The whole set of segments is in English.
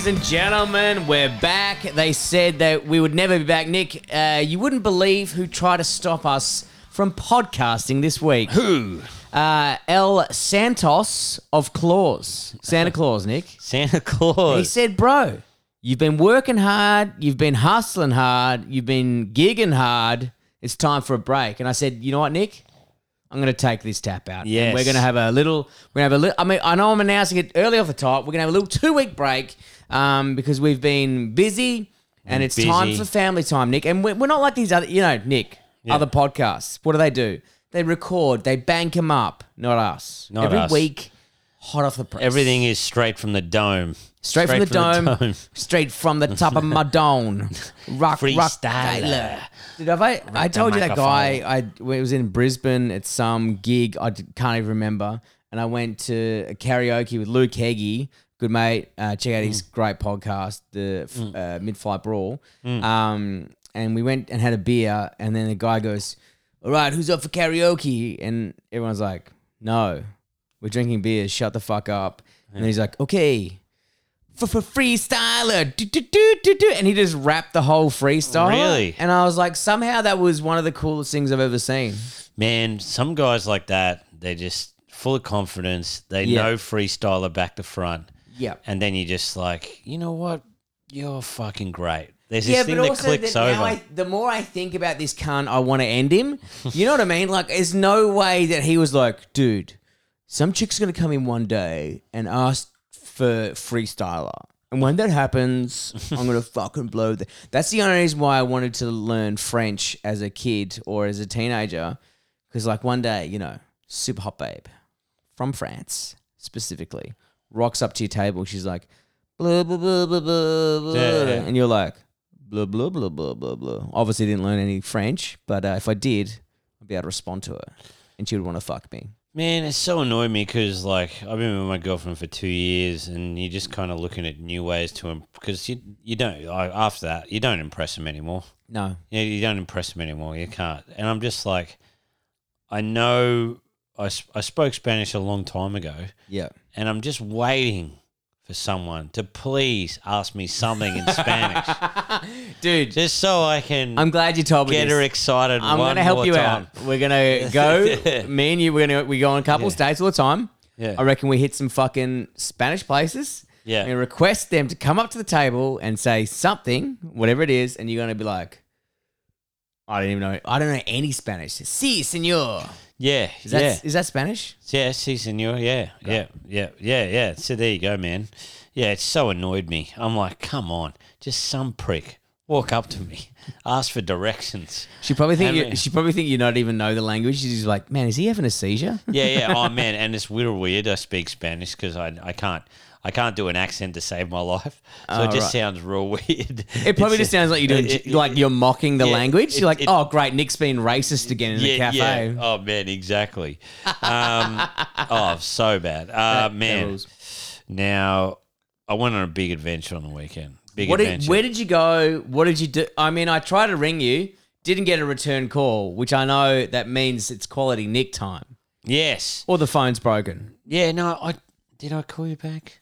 Ladies and gentlemen, we're back. They said that we would never be back. Nick, uh, you wouldn't believe who tried to stop us from podcasting this week. Who? Uh, El Santos of Claus. Santa Claus, Nick. Santa Claus. He said, bro, you've been working hard, you've been hustling hard, you've been gigging hard. It's time for a break. And I said, you know what, Nick? I'm going to take this tap out. And Yes. we're going to have a little, we're going to have a little, I mean, I know I'm announcing it early off the top. We're going to have a little two week break um, because we've been busy and it's time busy. for family time, Nick. And we're, we're not like these other, you know, Nick, other podcasts. What do they do? They record, they bank them up. Not us. Not Every us. week, hot off the press. Everything is straight from the dome. Straight, from, the, dome, straight from the top of my dome. Rock, rock. Dude, have I? I told you that guy. I it was in Brisbane at some gig. I can't even remember. And I went to a karaoke with Luke Heggie, good mate. Uh, check out Mm. his great podcast, the f uh, Mid Flight Brawl. Um, and we went and had a beer. And then the guy goes, "All right, who's up for karaoke?" And everyone's like, "No, we're drinking beers. Shut the fuck up." And then he's like, "Okay." For, freestyler, do, do, do, do, do. and he just rapped the whole freestyle. Really? And I was like, somehow that was one of the coolest things I've ever seen. Man, some guys like that, they're just full of confidence. They Yeah. know freestyler back to front. Yeah. And then you're just like, you know what? You're fucking great. There's this thing that clicks that now over. I, the more I think about this cunt, I want to end him. You know what I mean? Like, there's no way that he was like, dude, some chick's gonna come in one day and ask for freestyler. And when that happens, I'm gonna fucking blow. The-. That's the only reason why I wanted to learn French as a kid or as a teenager, because like one day, you know, super hot babe from France specifically rocks up to your table. She's like, blah blah blah blah blah, blah. Yeah, yeah. and you're like, blah blah blah blah blah blah. Obviously, didn't learn any French, but uh, if I did, I'd be able to respond to her, and she would want to fuck me. Man, it's so annoyed me because like I've been with my girlfriend for two years, and you're just kind of looking at new ways to him because you you don't like, after that you don't impress him anymore. No, Yeah, you don't impress him anymore. You can't. And I'm just like, I know I, I spoke Spanish a long time ago, yeah, and I'm just waiting for someone to please ask me something in Spanish, dude. just so I can I'm glad you told me. get this. her excited. I'm gonna help you time. out. We're gonna go. me and you. We're gonna we go on a couple Yeah. dates all the time. Yeah. I reckon we hit some fucking Spanish places. Yeah. And request them to come up to the table and say something, whatever it is, and you're gonna be like, I don't even know. I don't know any Spanish. Si, senor. Yeah, Is that yeah, is that Spanish? yeah. Si, senor. Yeah, yeah, yeah, yeah, yeah. So there you go, man. Yeah, it so annoyed me. I'm like, come on, just some prick walk up to me, ask for directions. She probably think you, she probably think you don't even know the language. She's like, man, is he having a seizure? Yeah, yeah. Oh man, and it's real weird. I speak Spanish because I I can't I can't do an accent to save my life, so Oh, it just right. sounds real weird. It probably It's- just sounds like you're doing it- it- like you're mocking the yeah, language. You're like, oh great, Nick's being racist again in the cafe. yeah. Oh man, exactly. Um, oh, so bad. Uh, man. Now, I went on a big adventure on the weekend. Big What did, adventure. where did you go? What did you do? I mean, I tried to ring you, didn't get a return call, which I know that means it's quality Nick time, yes. or the phone's broken. Yeah. No. I did. I call you back.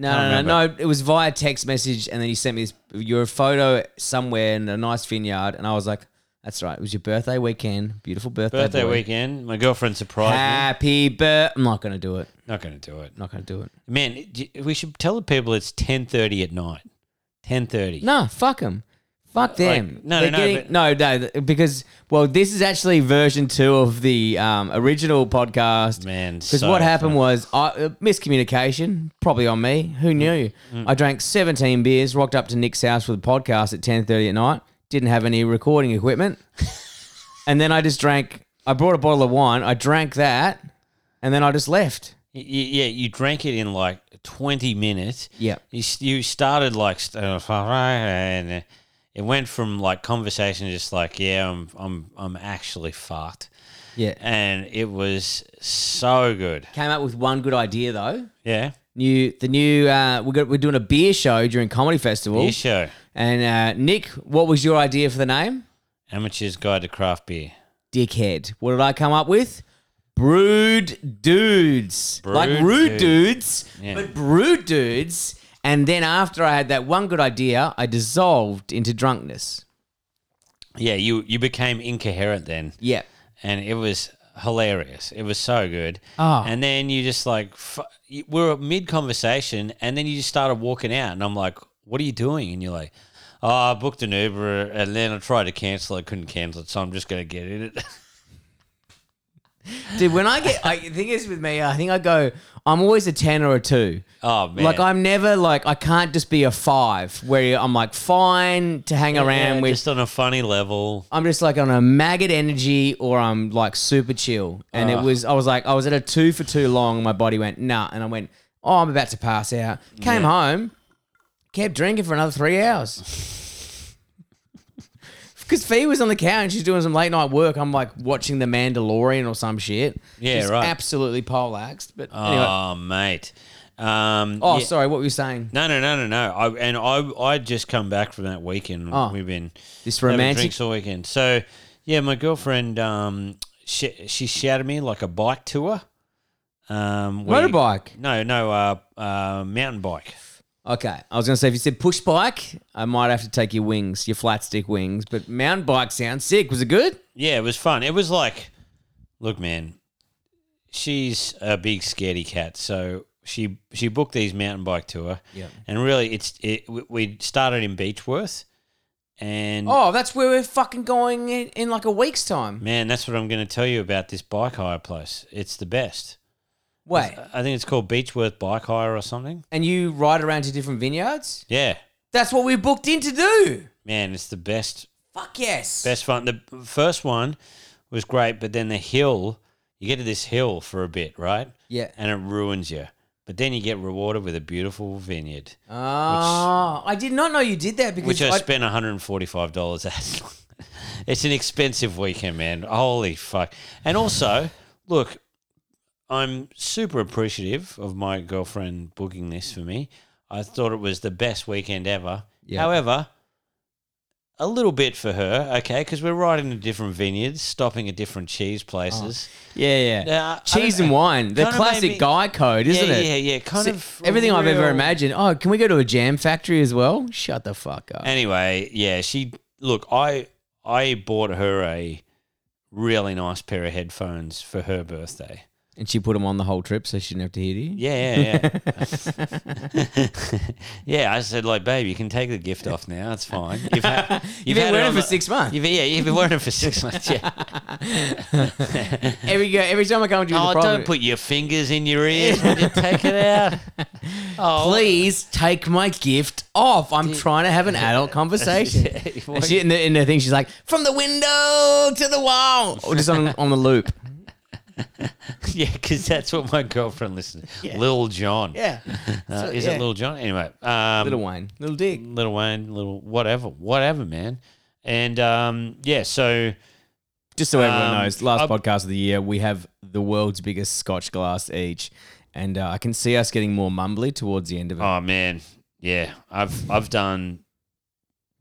No, no, no, no. It was via text message, and then you sent me this, your photo somewhere in a nice vineyard, and I was like, "That's right. It was your birthday weekend. Beautiful birthday, Birthday boy. weekend. My girlfriend surprised me. Happy birthday. I'm not gonna do it. Not going to do it. Not gonna do it. Man, d- we should tell the people it's ten thirty at night. Ten thirty. No, fuck them. Fuck them. no, They're no, no, getting- but- no, no, th- because well, this is actually version two of the um, original podcast. Man, Because so what happened was I, uh, miscommunication, probably on me. Who knew? I drank 17 beers, rocked up to Nick's house for the podcast at 10:30 at night. Didn't have any recording equipment, and then I just drank. I brought a bottle of wine. I drank that, and then I just left. Y- y- yeah, you drank it in like twenty minutes. Yeah. You s- you started like st- uh, and uh, it went from like conversation just like yeah I'm I'm I'm actually fucked Yeah. and it was so good. Came up with one good idea though. Yeah. New the new uh, we're got, we're doing a beer show during comedy festival. Beer show. And uh, Nick, what was your idea for the name? Amateur's Guide to Craft Beer. Dickhead. What did I come up with? Brood dudes. Brood like rude dudes. dudes, Yeah. but brood dudes. And then after I had that one good idea, I dissolved into drunkenness. Yeah, you you became incoherent then, Yeah. and it was hilarious. It was so good. Ah. And then you just like f- you- we we're mid conversation, and then you just started walking out, and I'm like, "What are you doing?" And you're like, "Oh, I booked an Uber, and then I tried to cancel. I couldn't cancel it, so I'm just gonna get in it." Dude, when I get, I the thing is with me, I think I go, I'm always a 10 or a 2. oh man, Like, I'm never like, I can't just be a 5 where I'm like, fine to hang around Yeah, with. just on a funny level. I'm just like on a maggot energy or I'm like super chill. And it ah. was, I was like, I was at a 2 for too long. My body went, nah. And I went, oh, I'm about to pass out. Came home, kept drinking for another three hours. Because Fee was on the couch, she's doing some late night work. I'm like watching The Mandalorian or some shit. Yeah, Just right. Absolutely poleaxed. But anyway. Oh mate. Um, Oh, yeah. sorry. What were you saying? No, no, no, no, no. I, and I, I just come back from that weekend. Oh. We've been This romantic. drinks all weekend. So, yeah, my girlfriend, um, she, she shouted me like a bike tour. Um, where you- Motorbike. no, no, uh, uh, mountain bike. Okay. I was going to say, if you said push bike, I might have to take your wings, your flat stick wings. But mountain bike sounds sick. Was it good? Yeah, it was fun. It was like, look, man, she's a big scaredy cat, so she she booked these mountain bike tour. Yeah, and really, it's it. we- started in Beechworth, and Oh, that's where we're fucking going in, in like a week's time. Man, that's what I'm going to tell you about this bike hire place. It's the best. Wait. I think it's called Beechworth Bike Hire or something. And you ride around to different vineyards? Yeah, That's what we booked in to do. man, it's the best, Fuck yes. best fun. The first one was great, but then the hill, you get to this hill for a bit, right? Yeah. And it ruins you. But then you get rewarded with a beautiful vineyard, Oh, I did not know you did that because which I, I, spent $145 at. it's an expensive weekend, man. Holy fuck. And also, look, I'm super appreciative of my girlfriend booking this for me. I thought it was the best weekend ever. Yeah. However, a little bit for her, okay, because we're riding to different vineyards, stopping at different cheese places. yeah, yeah. Uh, Cheese and wine, the classic me- guy code, isn't yeah, it? Yeah, yeah, kind See, of everything I've ever imagined. Oh, can we go to a jam factory as well? Shut the fuck up. Anyway, yeah, she look. I I bought her a really nice pair of headphones for her birthday. And she put them on the whole trip so she didn't have to hear you. Yeah, yeah, yeah. yeah, I said, like, babe, you can take the gift off now. It's fine. You've, had, You've been wearing it for the- six months. You've, yeah, you've been wearing it for six months. Yeah. Every every time I come to you, oh, don't put your fingers in your ears when you take it out. Oh, please take my gift off. I'm trying to have an adult conversation. and she, in, the, in the thing, she's like, from the window to the wall, or just on, on the loop. yeah, because that's what my girlfriend listens. Yeah. Lil Jon. Yeah, Uh, So, is yeah. it Lil Jon? Anyway, um, little Wayne, little Dick. Little Wayne, little whatever, whatever, man. And um, yeah, so Just so everyone Um, knows, last I- podcast of the year, we have the world's biggest Scotch glass each, and uh, I can see us getting more mumbly towards the end of it. oh man, yeah, I've I've done.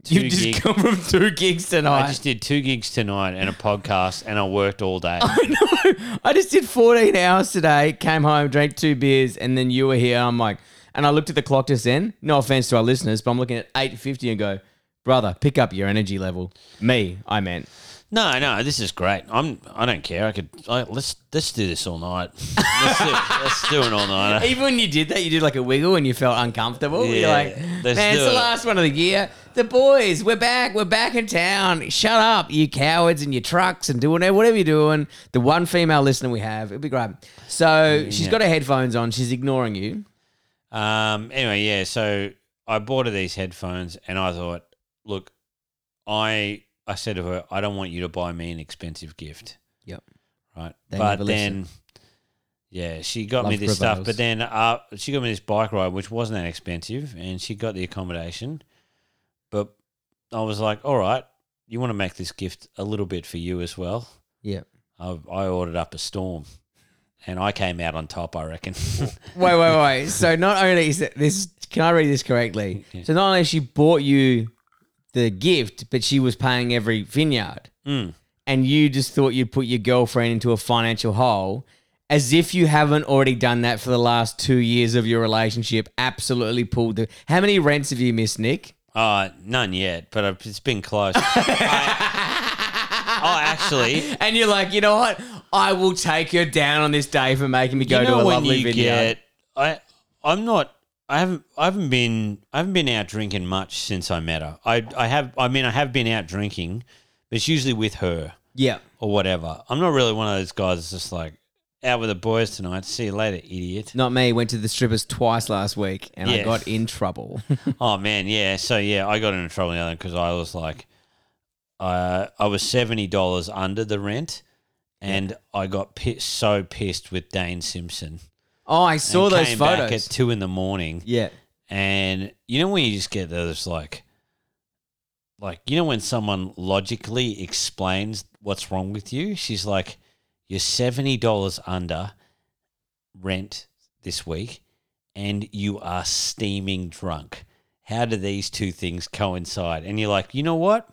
Two You've just gig- come from two gigs tonight. I just did two gigs tonight and a podcast, and I worked all day. I know. I just did 14 hours today, came home, drank two beers, and then you were here. I'm like, and I looked at the clock just then. No offense to our listeners, but I'm looking at 8.50 and go, brother, pick up your energy level. Me, I meant. No, no, this is great. I'm. I don't care. I could. I, let's let's do this all night. Let's do, let's do it all night. Even when you did that, you did like a wiggle and you felt uncomfortable. You're Yeah, like, let's man, it's do the last one of the year. The boys, we're back. We're back in town. Shut up, you cowards and your trucks and doing whatever you're doing. The one female listener we have, it'll be great. So she's got her headphones on. She's ignoring you. Um. Anyway, yeah. So I bought her these headphones, and I thought, look, I I said to her, I don't want you to buy me an expensive gift, Yep. right? They but never then, yeah, she got me Love this stuff. prevails. But then, uh, she got me this bike ride, which wasn't that expensive, and she got the accommodation. But I was like, all right, you want to make this gift a little bit for you as well. Yep. I, I ordered up a storm, and I came out on top. I reckon. Wait, wait, wait. So not only is it, this, can I read this correctly? So not only she bought you the gift, but she was paying every vineyard, Mm. and you just thought you'd put your girlfriend into a financial hole, as if you haven't already done that for the last two years of your relationship. Absolutely pulled the. How many rents have you missed, Nick? Uh, none yet, but I've- it's been close. I, oh, actually, And you're like, you know what? I will take her down on this day for making me go to a lovely you video. get, I, I'm not. I haven't. I haven't been. I haven't been out drinking much since I met her. I. I have. I mean, I have been out drinking, but it's usually with her yeah. or whatever. I'm not really one of those guys that's just like out with the boys tonight. See you later, idiot. Not me. Went to the strippers twice last week and I got in trouble. Oh man, yeah. So yeah, I got into trouble the other because I was like, uh, I was seventy dollars under the rent, and I got pi- so pissed with Dane Simpson. oh, I saw and those came back photos. at two in the morning, yeah. and you know when you just get those like, like you know when someone logically explains what's wrong with you. She's like, you're seventy dollars under rent this week, and you are steaming drunk. How do these two things coincide? And you're like, you know what?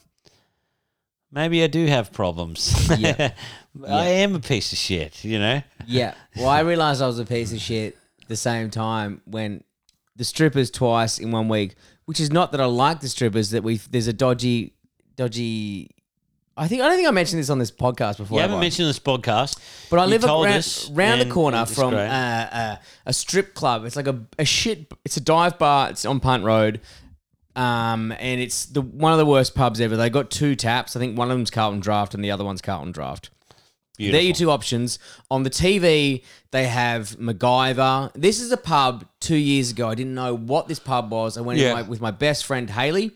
Maybe I do have problems. Yeah. I am a piece of shit, you know? Yeah. Well, I realized I was a piece of shit the same time when the strippers twice in one week, which is not that I like the strippers, that we there's a dodgy, dodgy. I think I don't think I mentioned this on this podcast before. You have haven't I? mentioned this podcast. But I You live told around, us, round the and corner it's from uh, great. uh, a strip club. It's like a, a shit. It's a dive bar. It's on Punt Road, um, and it's the one of the worst pubs ever. They got two taps. I think one of them's Carlton Draft and the other one's Carlton Draft. Beautiful. They're your two options. On the TV, they have MacGyver. This is a pub two years ago. I didn't know what this pub was. I went in Yeah. my, with my best friend Haley,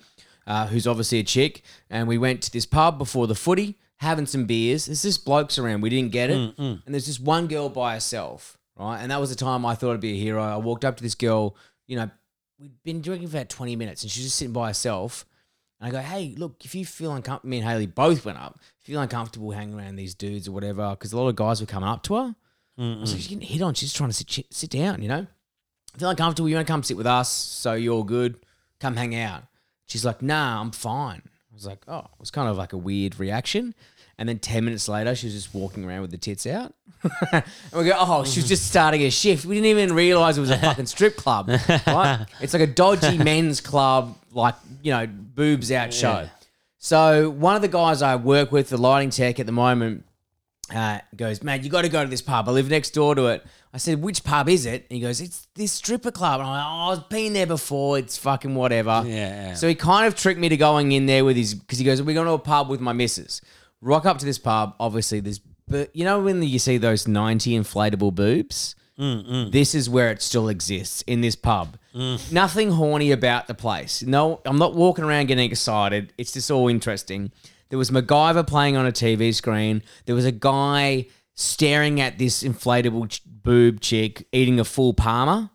uh, who's obviously a chick, and we went to this pub before the footy, having some beers. There's just blokes around. We didn't get it. And there's just one girl by herself, right? And that was the time I thought I'd be a hero. I walked up to this girl, you know, we'd been drinking for about 20 minutes, and she's just sitting by herself. And I go, hey, look, if you feel uncomfortable, me and Haley both went up. If you feel uncomfortable hanging around these dudes or whatever, because a lot of guys were coming up to her. I was like, she's getting hit on. She's trying to sit, sit down, you know? Feel uncomfortable, you want to come sit with us, so you're good. Come hang out. She's like, nah, I'm fine. I was like, oh, it was kind of like a weird reaction. And then 10 minutes later, she was just walking around with the tits out. and we go, oh, she was just starting a shift. We didn't even realize it was a fucking strip club, right? It's like a dodgy men's club, like, you know, boobs out show. So one of the guys I work with, the lighting tech at the moment, uh, goes, man, you got to go to this pub. I live next door to it. I said, which pub is it? And he goes, it's this stripper club. And I'm like, oh, I've been there before. It's fucking whatever. Yeah. So he kind of tricked me to going in there with his, because he goes, we're going to a pub with my missus. Rock up to this pub. Obviously, there's, but you know when you see those 90 inflatable boobs? This is where it still exists in this pub. Nothing horny about the place. No, I'm not walking around getting excited. It's just all interesting. There was MacGyver playing on a TV screen. There was a guy staring at this inflatable ch- boob chick eating a full parma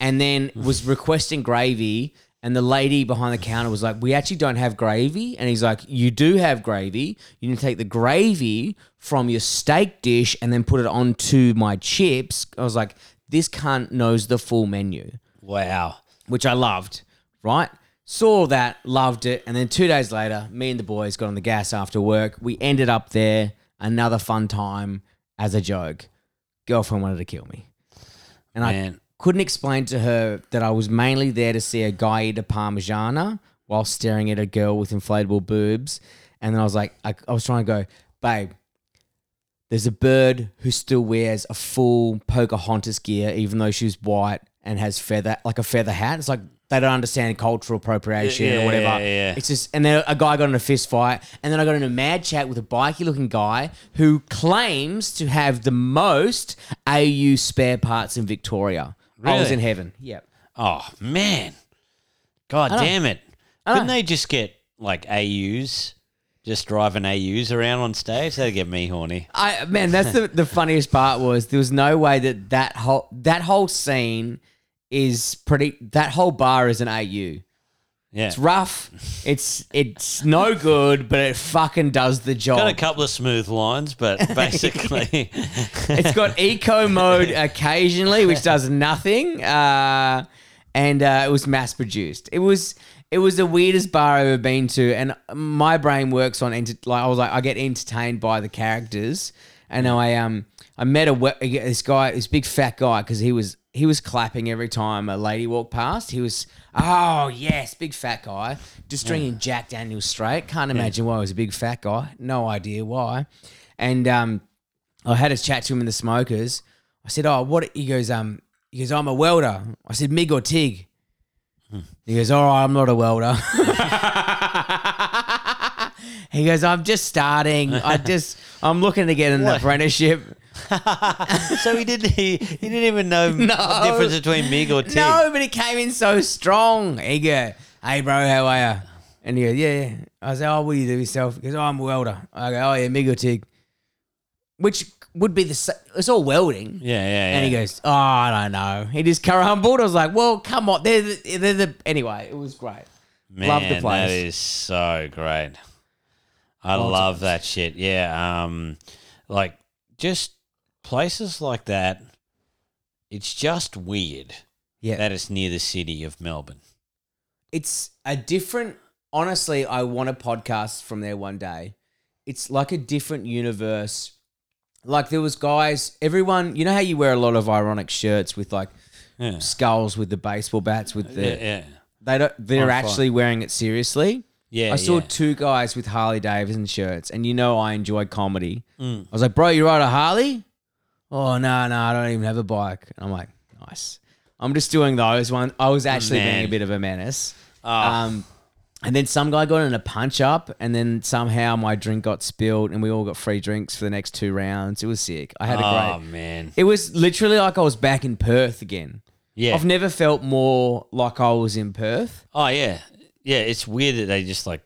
and then was requesting gravy. And the lady behind the counter was like, We actually don't have gravy. And he's like, You do have gravy. You need to take the gravy from your steak dish and then put it onto my chips. I was like, This cunt knows the full menu, wow. which I loved, right? Saw that, loved it. And then two days later, me and the boys got on the gas after work. We ended up there, another fun time as a joke. Girlfriend wanted to kill me. And I couldn't explain to her that I was mainly there to see a guy eat a parmigiana while staring at a girl with inflatable boobs. And then I was like, I, I was trying to go, babe, there's a bird who still wears a full Pocahontas gear, even though she's white and has feather, like a feather hat. It's like they don't understand cultural appropriation Yeah, or whatever. yeah, yeah. It's just, and then a guy got in a fist fight, and then I got in a mad chat with a bikey looking guy who claims to have the most AU spare parts in Victoria. I was Really? in heaven. Yep. Oh man. God know. damn it. know. Couldn't they just get like AUs? Just driving AUs around on stage? That'd get me horny. I man, that's the the funniest part was there was no way that that whole that whole scene is pretty. That whole bar is an AU. Yeah. It's rough. It's it's no good, but it fucking does the job. Got a couple of smooth lines, but basically, It's got eco mode occasionally, which does nothing. Uh, and uh, it was mass produced. It was it was the weirdest bar I've ever been to, and my brain works on enter- like I was like I get entertained by the characters, and I um I met a we- this guy, this big fat guy, because he was he was clapping every time a lady walked past. He was oh yes, big fat guy, just drinking Jack Daniels straight. Can't imagine why he was a big fat guy. No idea why. And um, I had a chat to him in the smokers. I said, "Oh, what?" He goes, "Um, he goes, I'm a welder." I said, "Mig or Tig?" He goes, "All right, I'm not a welder." he goes, "I'm just starting. I just, I'm looking to get an apprenticeship." So he didn't. He, he didn't even know No. the difference between Mig or Tig. No, but he came in so strong. He go, "Hey, bro, how are you?" And he goes, "Yeah." yeah." I said, "Oh, what do you do yourself?" He goes, "Oh, I'm a welder." I go, "Oh yeah, Mig or Tig," which would be the sa- it's all welding. Yeah, yeah, yeah. And he goes, "Oh, I don't know." He just humbled. I was like, "Well, come on, they're the, they're the anyway." It was great. Man, Love the place. is so great. I love that shit. Yeah, um, like just places like that. It's just weird Yeah, that it's near the city of Melbourne. it's a different. Honestly, I want a podcast from there one day. It's like a different universe. Like there was guys, everyone. You know how you wear a lot of ironic shirts with like Yeah, skulls with the baseball bats with the. yeah, yeah. They don't. They're fire. actually wearing it seriously. yeah I saw yeah. two guys with Harley Davidson shirts, and you know I enjoy comedy. Mm. I was like, "Bro, you ride a Harley?" Oh no, no, I don't even have a bike. And I'm like, "Nice." I'm just doing those ones. I was actually being a bit of a menace. Ah. Um, and then some guy got in a punch up, and then somehow my drink got spilled, and we all got free drinks for the next two rounds. It was sick. I had a great. oh man, It was literally like I was back in Perth again. yeah. I've never felt more like I was in Perth. oh yeah, yeah. It's weird that they just like.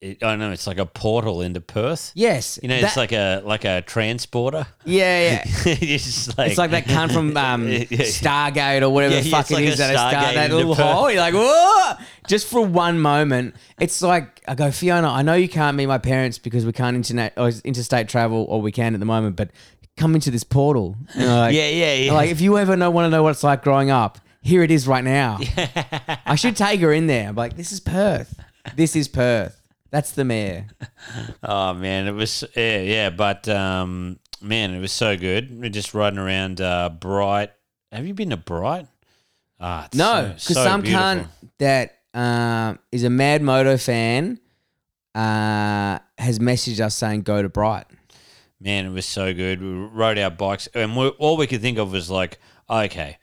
It, I know. It's like a portal into Perth. Yes, You know, it's that- like a like a transporter. yeah, yeah. it's just like It's like that cunt from um, Yeah. Stargate or whatever Yeah, the yeah, fuck it's it like is a that, Stargate that into little Perth. hole. You're like, whoa! Just for one moment. It's like, I go, Fiona, I know you can't meet my parents because we can't internet or interstate travel, or we can at the moment, but come into this portal. And I'm like, yeah, yeah, yeah. Like, if you ever know, want to know what it's like growing up, here it is right now. I should take her in there. I'm like, this is Perth. This is Perth. That's the mayor. Oh man, it was yeah, yeah, but um, man, it was so good. We're just riding around uh, Bright. Have you been to Bright? Ah, it's No, so- because so some beautiful. cunt that um, is a Mad Moto fan uh, has messaged us saying go to Bright. Man, it was so good. We rode our bikes, and we, all we could think of was like, okay,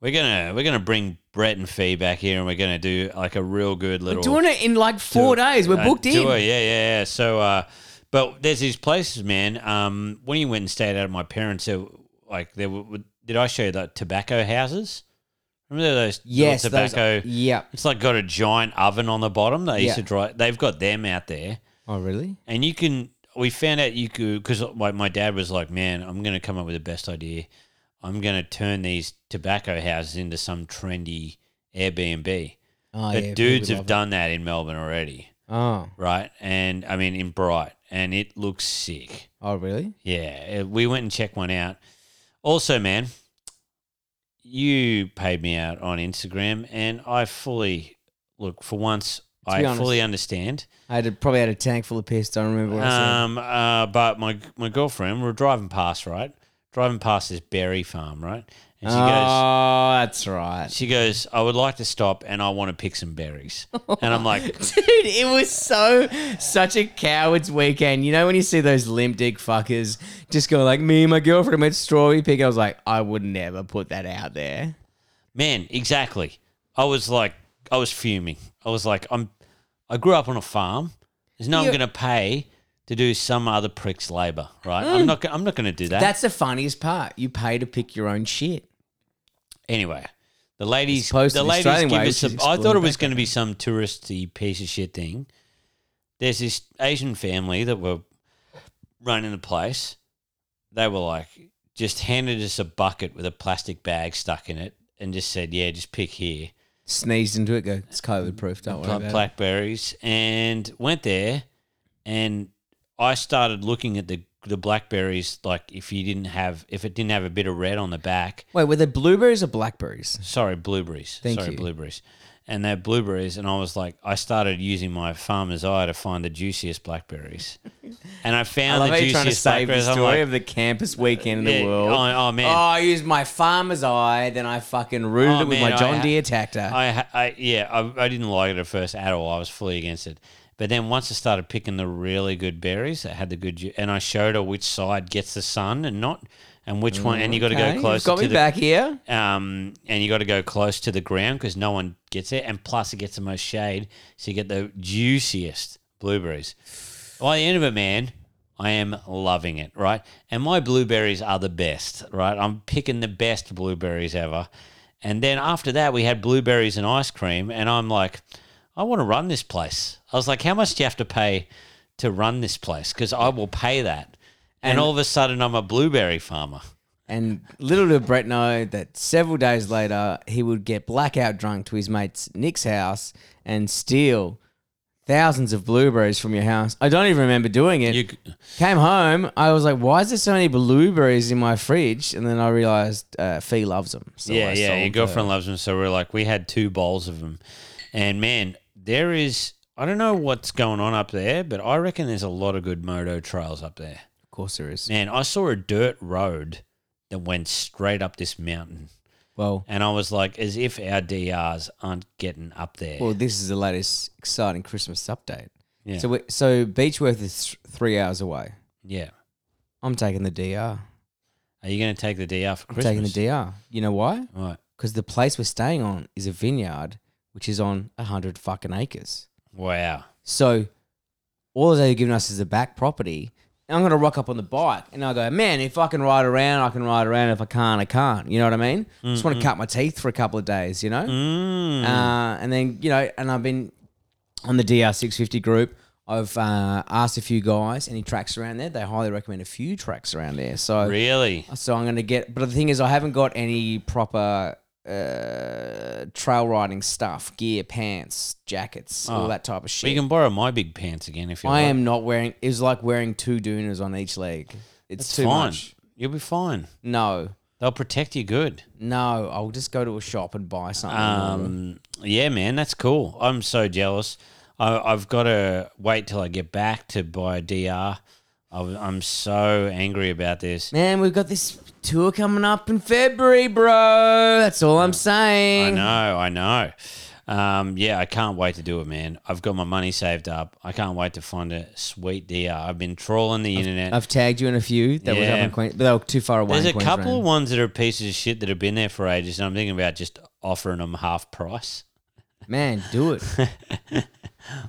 we're gonna we're gonna bring Brett and Fee back here, and we're gonna do like a real good little We're doing it in like four days. We're uh, booked in. Yeah, yeah, yeah. So, uh, but there's these places, man. Um, when you went and stayed out of my parents, there, like there were. Did I show you the tobacco houses? Remember those Yes, those- tobacco? yeah. It's like got a giant oven on the bottom. They used to dry. They've got them out there, Oh, really? and you can. We found out you could because my my dad was like, "Man, I'm going to come up with the best idea. I'm going to turn these tobacco houses into some trendy Airbnb." Oh, but yeah. dudes have done that in Melbourne already. Oh, right? And I mean, in Bright, and it looks sick. oh, really? Yeah, uh, we went and checked one out. Also, man, you paid me out on Instagram, and I fully look for once. I honest. fully understand. I had a, probably had a tank full of piss. Don't remember what I said. Um, uh, but my my girlfriend, we we're driving past, right? Driving past this berry farm, right? And she goes, oh, that's right. she goes, I would like to stop, and I want to pick some berries. And I'm like, Dude, it was so such a coward's weekend. You know when you see those limp dick fuckers just go like, me and my girlfriend went strawberry picking. I was like, I would never put that out there. Man, exactly. I was like, I was fuming. I was like, I'm. I grew up on a farm. There's no one You- going to pay to do some other prick's labor, right? I'm mm. not. go- I'm not going to do that. That's the funniest part. You pay to pick your own shit. anyway, the ladies. opposed to The ladies Australian give way, us. which is Some, I thought it was going to be some touristy piece of shit thing. There's this Asian family that were running the place. They were like, just handed us a bucket with a plastic bag stuck in it, and just said, "Yeah, just pick here." Sneezed into it, go, it's COVID proof. Don't worry about it. blackberries and went there and I started looking at the the blackberries like if you didn't have if it didn't have a bit of red on the back Wait, were they blueberries or blackberries? sorry blueberries Thank sorry you. blueberries and they're blueberries and I was like I started using my farmer's eye to find the juiciest blackberries and I I found love the how you're trying to juiciest save the blackberries. I'm story like, of the campus weekend in the Yeah, world. oh, oh, man. Oh, I used my farmer's eye, then I fucking rooted Oh, it with man, my I John ha- Deere tractor. I, ha- I yeah, I, I didn't like it at first at all. I was fully against it. But then once I started picking the really good berries that had the good, ju- and I showed her which side gets the sun and not, and which one, and you got to Okay, go you've closer Got to me the back here. um, and you got to go close to the ground because no one gets it, and plus it gets the most shade, so you get the juiciest blueberries. By the end of it, man, I am loving it, right? And my blueberries are the best, right? I'm picking the best blueberries ever. And then after that, we had blueberries and ice cream, and I'm like, I want to run this place. I was like, how much do you have to pay to run this place? Because I will pay that. And, And- all of a sudden, I'm a blueberry farmer. And little did Brett know that several days later, he would get blackout drunk to his mate's Nick's house and steal thousands of blueberries from your house. I don't even remember doing it. You, Came home, I was like, "Why is there so many blueberries in my fridge?" And then I realized uh, Fee loves them. So yeah, I yeah. Your girlfriend her. loves them, so we're like, we had two bowls of them, and man, there is. I don't know what's going on up there, but I reckon there's a lot of good moto trails up there. Of course, there is. Man, I saw a dirt road that went straight up this mountain, Well, and I was like, as if our DRs aren't getting up there. well, this is the latest exciting Christmas update. yeah, So, we, so Beechworth is th- three hours away. yeah. I'm taking the DR. Are you going to take the DR for I'm Christmas? taking the DR. You know why? Right. Because the place we're staying on is a vineyard, which is on a hundred fucking acres. Wow. So all they're giving us is a back property. And I'm gonna rock up on the bike and I'll go, man, if I can ride around, I can ride around. If I can't, I can't. You know what I mean? Just want to cut my teeth for a couple of days, you know? Mm. Uh, and then, you know, and I've been on the DR650 group. I've uh, asked a few guys any tracks around there. They highly recommend a few tracks around there. So really? so I'm going to get, but the thing is, I haven't got any proper uh, trail riding stuff, gear, pants, jackets, all Oh. that type of shit. you can borrow my big pants again if you I like. am not wearing. It's like wearing two Doonas on each leg. It's It's too fine. much. You'll be fine. No, They'll protect you good. no. I'll just go to a shop and buy something. Um, yeah, man, that's cool. I'm so jealous. I, I've got to wait till I get back to buy a DR. I, am so angry about this. Man, we've got this tour coming up in February, bro. That's all I'm saying. I saying. know, I know. Um, yeah, I can't wait to do it, man. I've got my money saved up. I can't wait to find a sweet DR. I've been trawling the internet. I've tagged you in a few that was up Yeah. in Queen, but they were too far away. There's in a couple Queensland. of ones that are pieces of shit that have been there for ages, and I'm thinking about just offering them half price. Man, do it.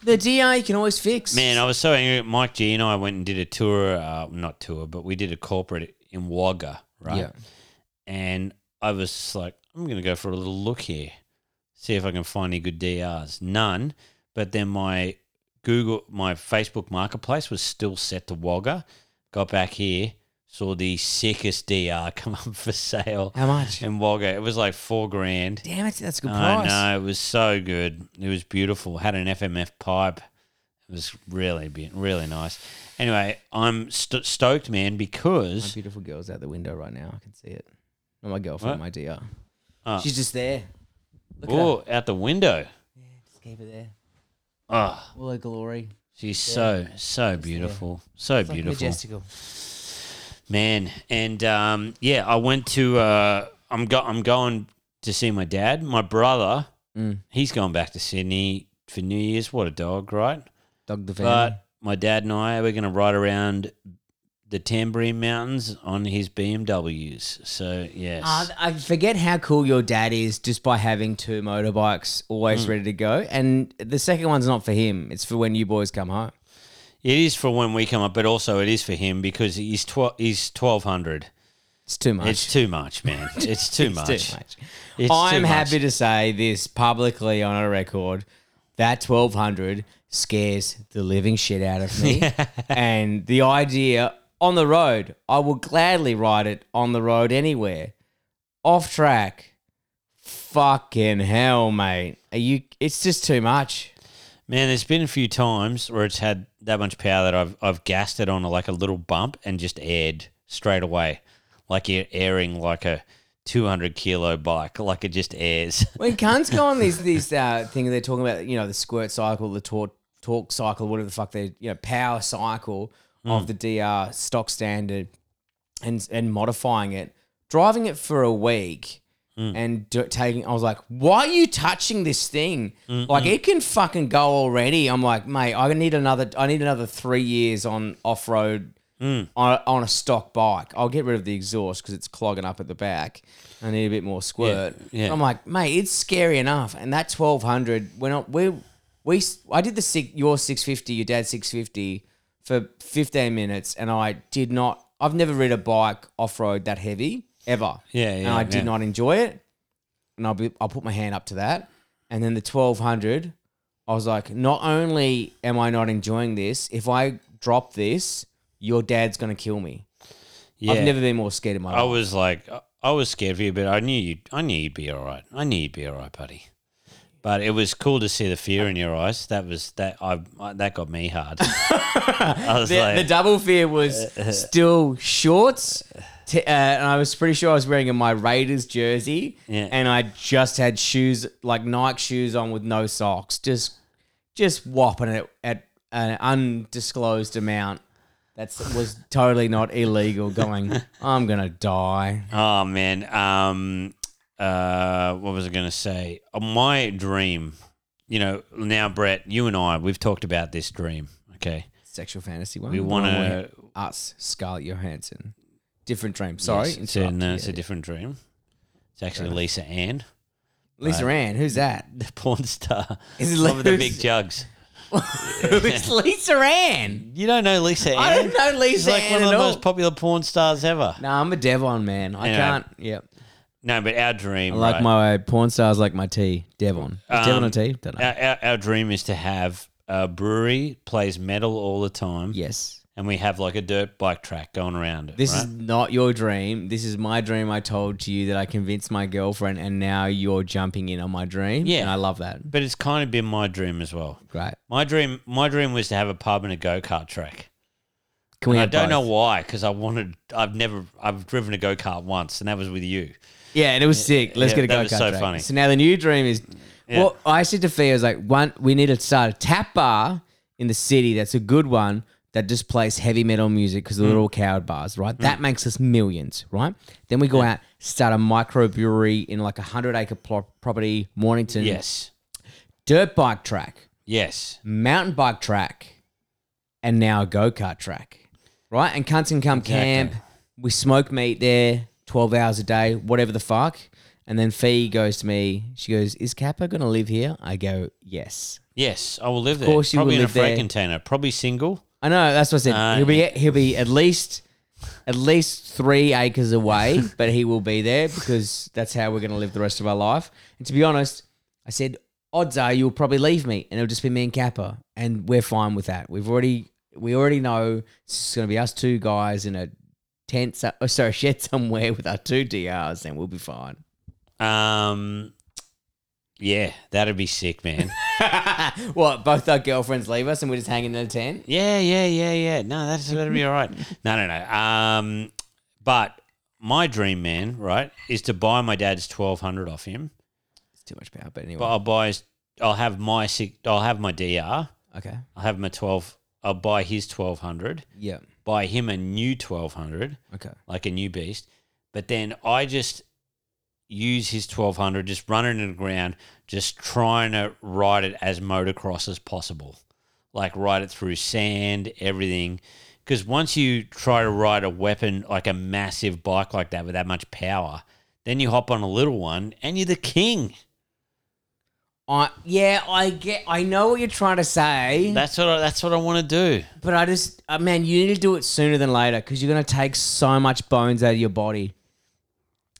the DR you can always fix. Man, I was so angry. Mike G and I went and did a tour, uh, not tour, but we did a corporate in Wagga, right? Yeah. And I was just like, I'm going to go for a little look here, see if I can find any good DRs. None. But then my Google, my Facebook marketplace was still set to Wagga. Got back here, saw the sickest DR come up for sale How much? in Wagga. It was like four grand. Damn it, that's a good I price. know it was so good. It was beautiful. Had an FMF pipe. It was really, be- really nice. Anyway, I'm st- stoked, man, My because beautiful girl's out the window right now. I can see it. Not my girlfriend, What? my DR. Oh. She's just there. Look at her. oh, out the window. Just keep it there. Oh, All her glory. she's so so beautiful, so It's like beautiful, majestical. Man. And um, yeah, I went to. Uh, I'm go- I'm going to see my dad. My brother, Mm. he's going back to Sydney for New Year's. What a dog, right? Dog the family. But my dad and I we're going to ride around the Tamborine Mountains on his BMWs. So yes, Uh, I forget how cool your dad is just by having two motorbikes always Mm. ready to go. And the second one's not for him, it's for when you boys come home. It is for when we come up, but also it is for him because he's twelve. He's twelve hundred. It's too much. It's too much, man. It's too It's much. too much. It's I'm too much. happy to say this publicly on a record that 1200 scares the living shit out of me. and the idea on the road, I will gladly ride it on the road anywhere. Off track, fucking hell, mate. Are you? It's just too much. Man, there's been a few times where it's had that much power that I've I've gassed it on a, like a little bump and just aired straight away, like you're airing like a 200 kilo bike, like it just airs. When cunts go on these these uh, thing they're talking about, you know, the squirt cycle, the torque torque cycle, whatever the fuck they, you know, power cycle. of the DR stock standard and and modifying it, driving it for a week. Mm. And do, taking, I was like, "Why are you touching this thing? Mm-hmm. Like it can fucking go already." I'm like, "Mate, I need another. I need another three years on off road mm. on, on a stock bike. I'll get rid of the exhaust because it's clogging up at the back. I need a bit more squirt. Yeah, yeah. I'm like, mate, it's scary enough. And that 1200, we're not, we, we, I did the six, your 650, your dad's 650 for 15 minutes, and I did not, I've never rid a bike off road that heavy ever. Yeah, And I did yeah. not enjoy it. And I'll, be, I'll put my hand up to that. And then the 1200, I was like, not only am I not enjoying this, if I drop this, your dad's going to kill me. Yeah. I've never been more scared in my life. I was like, I was scared for you, but I knew you. I knew you'd be all right. I knew you'd be all right, buddy. But it was cool to see the fear in your eyes. That was that. I, I that got me hard. I was the, like, the double fear was still shorts. T- uh, and I was pretty sure I was wearing my Raiders jersey, Yeah. and I just had shoes like Nike shoes on with no socks, just just whopping it at an undisclosed amount. That was totally not illegal. Going, I'm gonna die. oh man. Um. Uh. What was I going to say? Uh, my dream. You know. Now, Brett, you and I, we've talked about this dream. Okay. Sexual fantasy one. We The want one where to. us Scarlett Johansson. Different dream. Sorry, it's, a, no, interrupt. it's a Yeah. different dream. It's actually Lisa Ann, Lisa Ann. Who's that? the porn star. Is it One of the Lisa- big jugs. it's Lisa Ann? You don't know Lisa Ann? I don't know She's Lisa like Ann one of at the all. most popular porn stars ever. No, I'm a Devon man. I Anyway. can't. Yep. No, but our dream, I like right, my porn stars like my tea. Devon. Is Devon Um, a tea? Don't know. our, our, our dream is to have a brewery plays metal all the time, yes. And we have like a dirt bike track going around it. This right? is not your dream. This is my dream. I told to you that I convinced my girlfriend, and now you're jumping in on my dream. Yeah. and I love that. but it's kind of been my dream as well. Great. My dream, my dream was to have a pub and a go kart track. Can we? I don't know why, because I wanted. I've never. I've driven a go kart once, and that was with you. Yeah, and it was sick. Let's yeah, get a that go was kart so track. funny. So now the new dream is. Yeah. Well, I said to Fia, I was like, one, we need to start a tap bar in the city. That's a good one that just plays heavy metal music because the Mm. little coward bars, right? That makes us millions, right? Then we go out, start a microbrewery in like a hundred acre property, Mornington. Yes, Dirt bike track, yes, mountain bike track, and now a go kart track, right? And cunts can come camp. We smoke meat there, twelve hours a day, whatever the fuck. And then Fee goes to me. She goes, "Is Capper gonna live here?" I go, "Yes." yes. I will live there. course you Probably will in a live there. freight container. Probably single. I know. That's what I said. Uh, he'll be he'll be at least at least three acres away, but he will be there because that's how we're gonna live the rest of our life. And to be honest, I said, odds are you'll probably leave me, and it'll just be me and Capper, and we're fine with that. We've already we already know it's gonna be us two guys in a tent, so- oh, sorry, shed somewhere with our two DRs, and we'll be fine. Um, yeah, that'd be sick, man. what? Both our girlfriends leave us, and we're just hanging in a tent. yeah, yeah, yeah, yeah. No, that's that'd be all right. No, no, no. Um, but my dream, man, right, is to buy my dad's twelve hundred off him. It's too much power, but anyway. But I'll buy. His, I'll have my six. I'll have my DR. okay. I'll have my twelve. I'll buy his twelve hundred. Yeah. Buy him a new twelve hundred. Okay. like a new beast. But then I just use his 1200, just run it in the ground, just trying to ride it as motocross as possible. Like ride it through sand, everything. Because once you try to ride a weapon like a massive bike like that with that much power, then you hop on a little one and you're the king. I yeah, I get. I know what you're trying to say, That's what I, that's what I want to do. but I just, uh, man, you need to do it sooner than later because you're gonna take so much bones out of your body.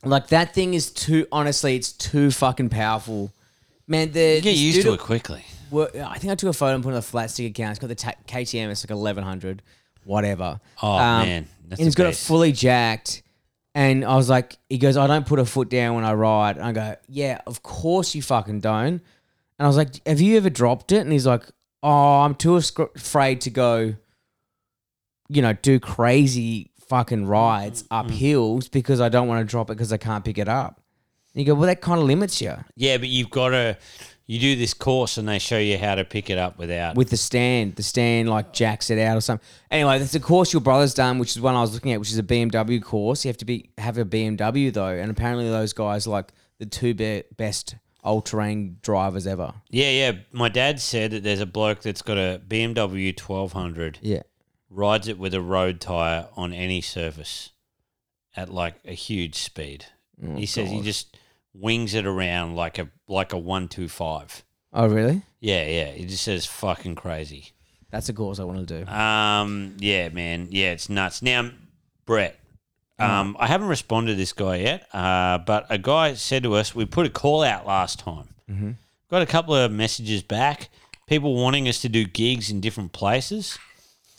Like that thing is too. Honestly, it's too fucking powerful, man. The You get this used dude to it quickly. I think I took a photo and put it on a flat stick account. It's got the ta- KTM. It's like 1100, whatever. Oh Um, man, that's and he's the got it best. fully jacked. And I was like, he goes, I don't put a foot down when I ride. And I go, yeah, of course you fucking don't. And I was like, have you ever dropped it? And he's like, oh, I'm too asc- afraid to go, you know, do crazy fucking rides Mm-hmm. up hills because I don't want to drop it because I can't pick it up. And you go, well, that kind of limits you. Yeah, but you've got to you do this course and they show you how to pick it up without. with the stand. The stand like jacks it out or something. Anyway, that's a course your brother's done, which is one I was looking at, which is a BMW course. You have to be have a BMW though, and apparently those guys are like the two be- best all terrain drivers ever. yeah, yeah. My dad said that there's a bloke that's got a BMW 1200, Yeah. Rides it with a road tire on any surface at like a huge speed. Oh, he says he just wings it around like a like a 125. Oh really? Yeah, yeah. He just says fucking crazy. That's a course I want to do. Um, yeah, man. Yeah, it's nuts. Now, Brett, um, I haven't responded to this guy yet, uh, but a guy said to us, we put a call out last time. Mm-hmm. Got a couple of messages back. People wanting us to do gigs in different places.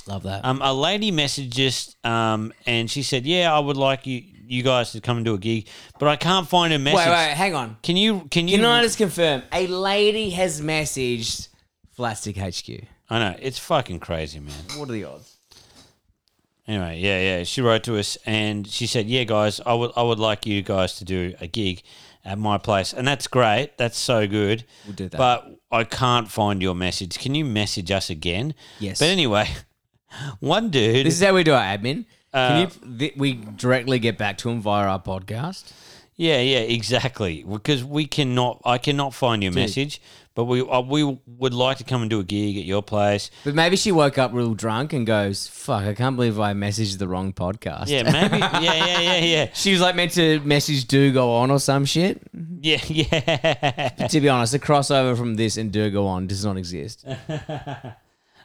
Love that. Um, a lady messaged us, um, and she said, "Yeah, I would like you, you guys to come and do a gig, but I can't find a message. wait, wait, hang on. Can you? Can you? Can I just confirm? A lady has messaged Plastic HQ. I know it's fucking crazy, man. What are the odds? Anyway, yeah, yeah. She wrote to us and she said, "Yeah, guys, I would, I would like you guys to do a gig at my place, and that's great. That's so good. We'll do that. But I can't find your message. Can you message us again? Yes. But anyway, one dude. This is how we do our admin. Uh, Can you? Th- we directly get back to him via our podcast. yeah, yeah, exactly. Because we cannot, I cannot find your message. But we, uh, we would like to come and do a gig at your place. But maybe she woke up real drunk and goes, "Fuck! I can't believe I messaged the wrong podcast." Yeah, maybe. yeah, yeah, yeah, yeah, She was like meant to message Do Go On or some shit. yeah, yeah. to be honest, the crossover from this and Do Go On does not exist.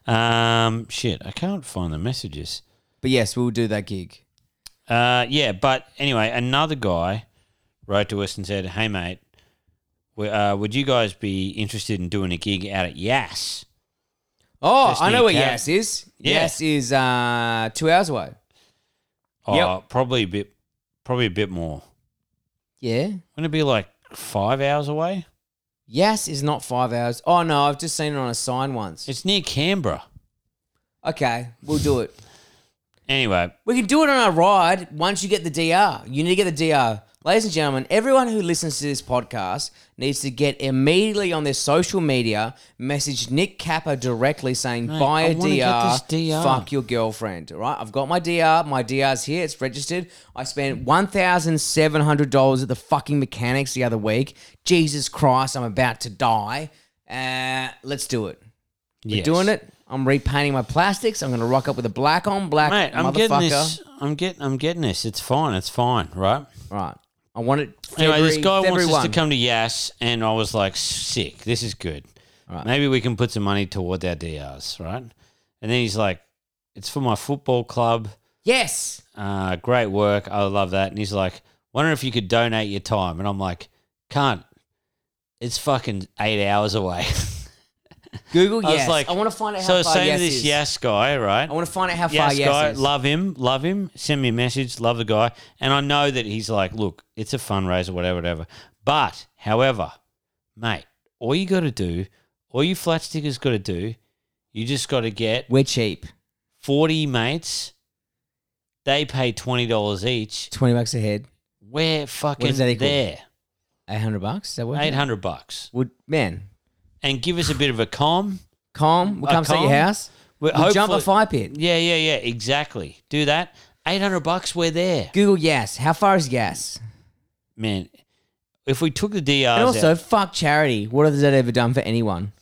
um, shit, I can't find the messages. But yes, we'll do that gig. Uh, yeah, but anyway, another guy wrote to us and said, "Hey, mate, w- uh, would you guys be interested in doing a gig out at Yass?" Oh, Just I know where Cat- Yass is. Yeah. Yass is uh, two hours away. Oh, Yep. probably a bit, probably a bit more. Yeah. Wouldn't it be like five hours away? Yass is not five hours. Oh no, I've just seen it on a sign once. It's near Canberra. Okay, we'll do it. Anyway, We can do it on our ride once you get the DR. You need to get the DR. Ladies and gentlemen, everyone who listens to this podcast needs to get immediately on their social media, message Nick Capper directly saying, Mate, buy I a wanna get this DR, DR." fuck your girlfriend. All right, I've got my DR. My DR's here. It's registered. I spent $1,700 at the fucking mechanics the other week. Jesus Christ, I'm about to die. Uh, let's do it. We're yes. doing it. I'm repainting my plastics. I'm going to rock up with a black on black mate. I'm motherfucker. getting this. I'm getting. I'm getting this. It's fine. It's fine. Right. Right. I wanted it. Anyway, this guy February wants us to come to Yass, and I was like, sick. This is good. Right. Maybe we can put some money towards our DRs, right? And then he's like, it's for my football club. Yes. Uh, great work. I love that. And he's like, wondering if you could donate your time. And I'm like, can't. It's fucking eight hours away. Google I was yes. like- I want to find out how so I far saying yes to this is. Yass guy, right? I want to find out how far Yes, yes guy, is. love him, love him. Send me a message, love the guy, and I know that he's like, look, it's a fundraiser, whatever, whatever. But, however, mate, all you got to do, all you flat stickers got to do, you just got to get We're cheap. forty mates. They pay twenty dollars each. Twenty bucks a head. We're fucking does that equal? there. Eight hundred bucks. Is that what? Eight hundred bucks, Would man and give us a bit of a com. calm? We'll A come at your calm? house. We'll We'll jump a hopefully- fire pit. Yeah, yeah, yeah. Exactly. Do that. Eight hundred bucks. We're there, Google yes. How far is yes? man. If we took the DRs And also, out- fuck charity. What has that ever done for anyone?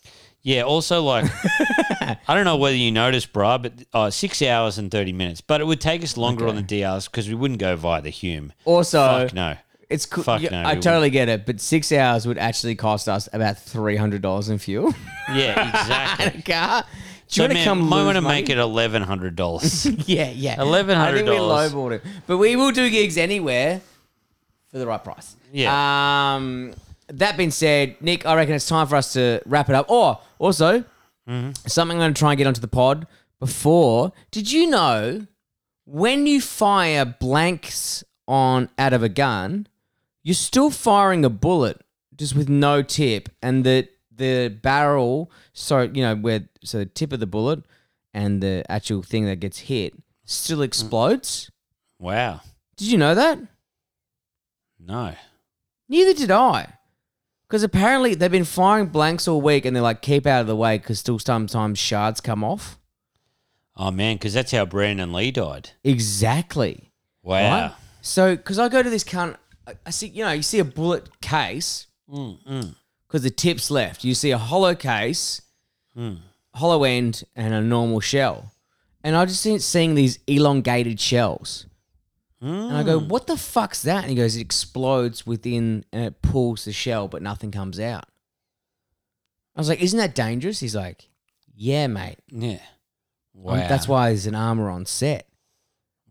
Yeah, also like I don't know whether you noticed, bro, but uh, six hours and thirty minutes. But it would take us longer on the DRs because we wouldn't go via the Hume. Also, Fuck no. It's cool. Fuck no, I we totally get it, but six hours would actually cost us about three hundred dollars in fuel. Yeah, exactly. a car. Do so you want to man, come? lose want to make it eleven hundred dollars. Yeah, yeah. $1,100. I think we lowballed it. But we will do gigs anywhere for the right price. Yeah. Um, that being said, Nick, I reckon it's time for us to wrap it up. Or also, Mm-hmm. something I'm going to try and get onto the pod before. Did you know when you fire blanks on out of a gun, you're still firing a bullet just with no tip, and the the barrel, so you know where so the tip of the bullet and the actual thing that gets hit still hmm. explodes. wow. Did you know that? No. Neither did I. Because apparently they've been firing blanks all week, and they're like, keep out of the way because still sometimes shards come off. Oh man, because that's how Brandon Lee died. Exactly. Wow. Right? So, because I go to this cunt, I, I see, you know, you see a bullet case Mm, because the tip's left. You see a hollow case, mm. hollow end, and a normal shell. And I just see seeing these elongated shells. And I go, Mm. what the fuck's that? And he goes, it explodes within and it pulls the shell, but nothing comes out. I was like, isn't that dangerous? He's like, yeah, mate. Yeah. Um, Wow. that's why there's an armorer on set.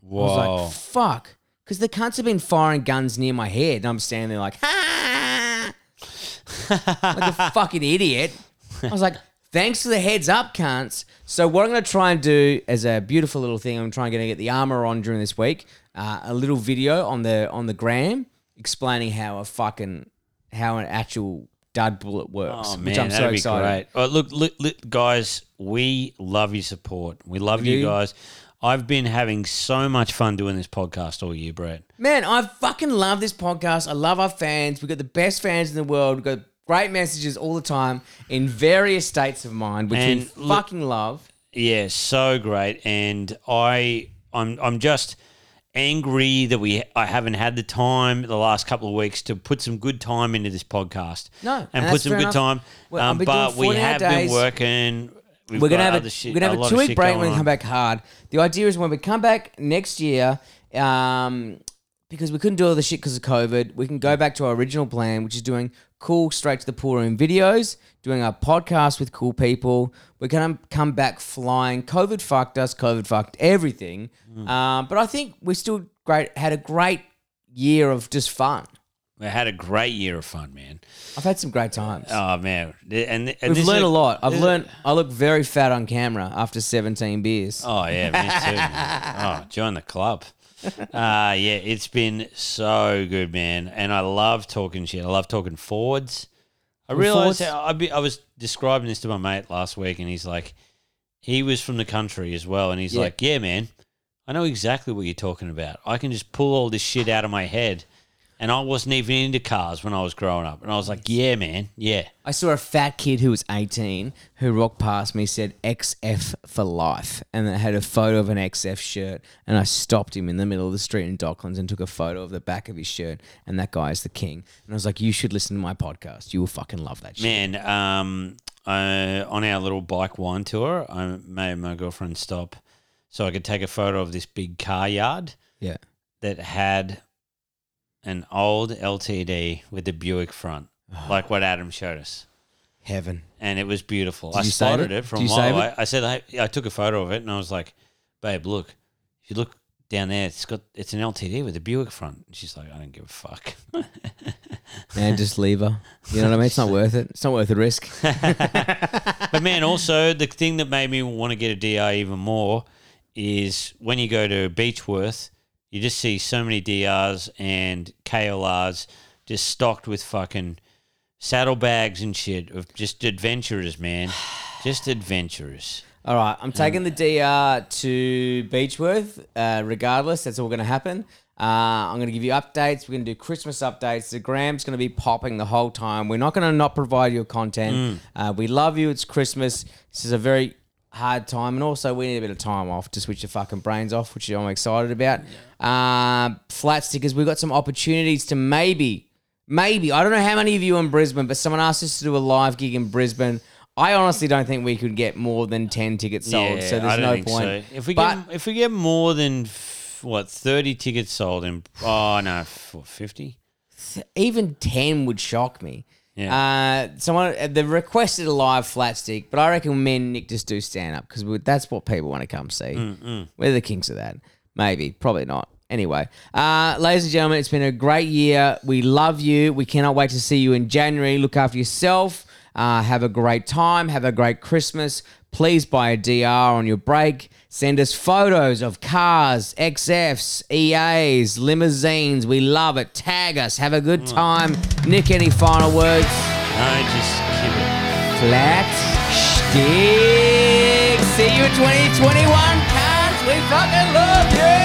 I was like, fuck. Because the cunts have been firing guns near my head, and I'm standing there like, ha! like a fucking idiot. I was like, thanks for the heads up, cunts. So what I'm going to try and do as a beautiful little thing, I'm trying to get the armorer on during this week. Uh, a little video on the on the gram explaining how a fucking how an actual dud bullet works, Oh man, which I'm so excited. great. Oh, look, look, look, guys, we love your support. We love We you do. guys. I've been having so much fun doing this podcast all year, Brett. Man, I fucking love this podcast. I love our fans. We've got the best fans in the world. We've got great messages all the time in various states of mind, which we And look- fucking love. Yeah, so great. And I, I'm, I'm just angry that we, I haven't had the time the last couple of weeks to put some good time into this podcast. No, and, and put some good enough. time. Well, um, but we 48 have been working. We've we're gonna have a, shit- we're gonna have a lot two week break when we come back hard. The idea is when we come back next year, um, because we couldn't do all the shit because of COVID, we can go back to our original plan, which is doing cool straight to the pool room videos, doing our podcast with cool people. We're gonna come back flying. COVID fucked us. COVID fucked everything. Mm. Um, but I think we still great had a great year of just fun. We had a great year of fun, man. I've had some great times. Oh man, and, and We've learned a lot. I've learned. I look very fat on camera after 17 beers. Oh yeah, me too. oh, join the club. Uh, yeah, it's been so good, man, and I love talking shit. I love talking Fords. I realized I, be, I was describing this to my mate last week, and he's like, he was from the country as well, and he's Yeah. like, yeah, man, I know exactly what you're talking about. I can just pull all this shit out of my head, and I wasn't even into cars when I was growing up, and I was like, yeah, man, yeah. I saw a fat kid who was 18 who walked past me said XF for life. And it had a photo of an XF shirt. And I stopped him in the middle of the street in Docklands and took a photo of the back of his shirt. And that guy is the king. And I was like you should listen to my podcast. You will fucking love that shit. Man, um, uh, on our little bike wine tour, I made my girlfriend stop so I could take a photo of this big car yard yeah. that had an old LTD with a Buick front, like what Adam showed us. heaven And it was beautiful. Did I you save spotted it? it, from you a mile save away. I said, I, I took a photo of it and I was like, babe, look, if you look down there, it's got it's an LTD with a Buick front. And she's like, I don't give a fuck. man just leave her you know what I mean it's not worth it it's not worth the risk but man, also the thing that made me want to get a DI even more is when you go to Beechworth, you just see so many DRs and KLRs just stocked with fucking saddlebags and shit of just adventurers, man. Just adventurers. All right, I'm taking the DR to Beechworth. Uh, regardless, that's all going to happen. Uh, I'm going to give you updates. We're going to do Christmas updates. The Gram's going to be popping the whole time. We're not going to not provide you content. Uh, we love you. It's Christmas. This is a very hard time, and also we need a bit of time off to switch your fucking brains off, which I'm excited about. Uh, flat stickers. We've got some opportunities to maybe, maybe I don't know how many of you in Brisbane, but someone asked us to do a live gig in Brisbane. I honestly don't think we could get more than ten tickets sold, so there's no point. So. If we But- get if we get more than f- what thirty tickets sold in oh no fifty. even 10 would shock me. Yeah. Uh, someone uh, they requested a live flat stick, but I reckon me and Nick just do stand up because that's what people want to come see. Mm, We're the kings of that. Maybe, probably not. Anyway, uh, ladies and gentlemen, it's been a great year. We love you. We cannot wait to see you in January. Look after yourself. Uh, have a great time. Have a great Christmas. Please buy a DR on your break. Send us photos of cars, XFs, EAs, limousines. We love it. Tag us. Have a good hmm. time. Nick, any final words? No, just keep it. Flat stick. See you in 2021, cunts. We fucking love you.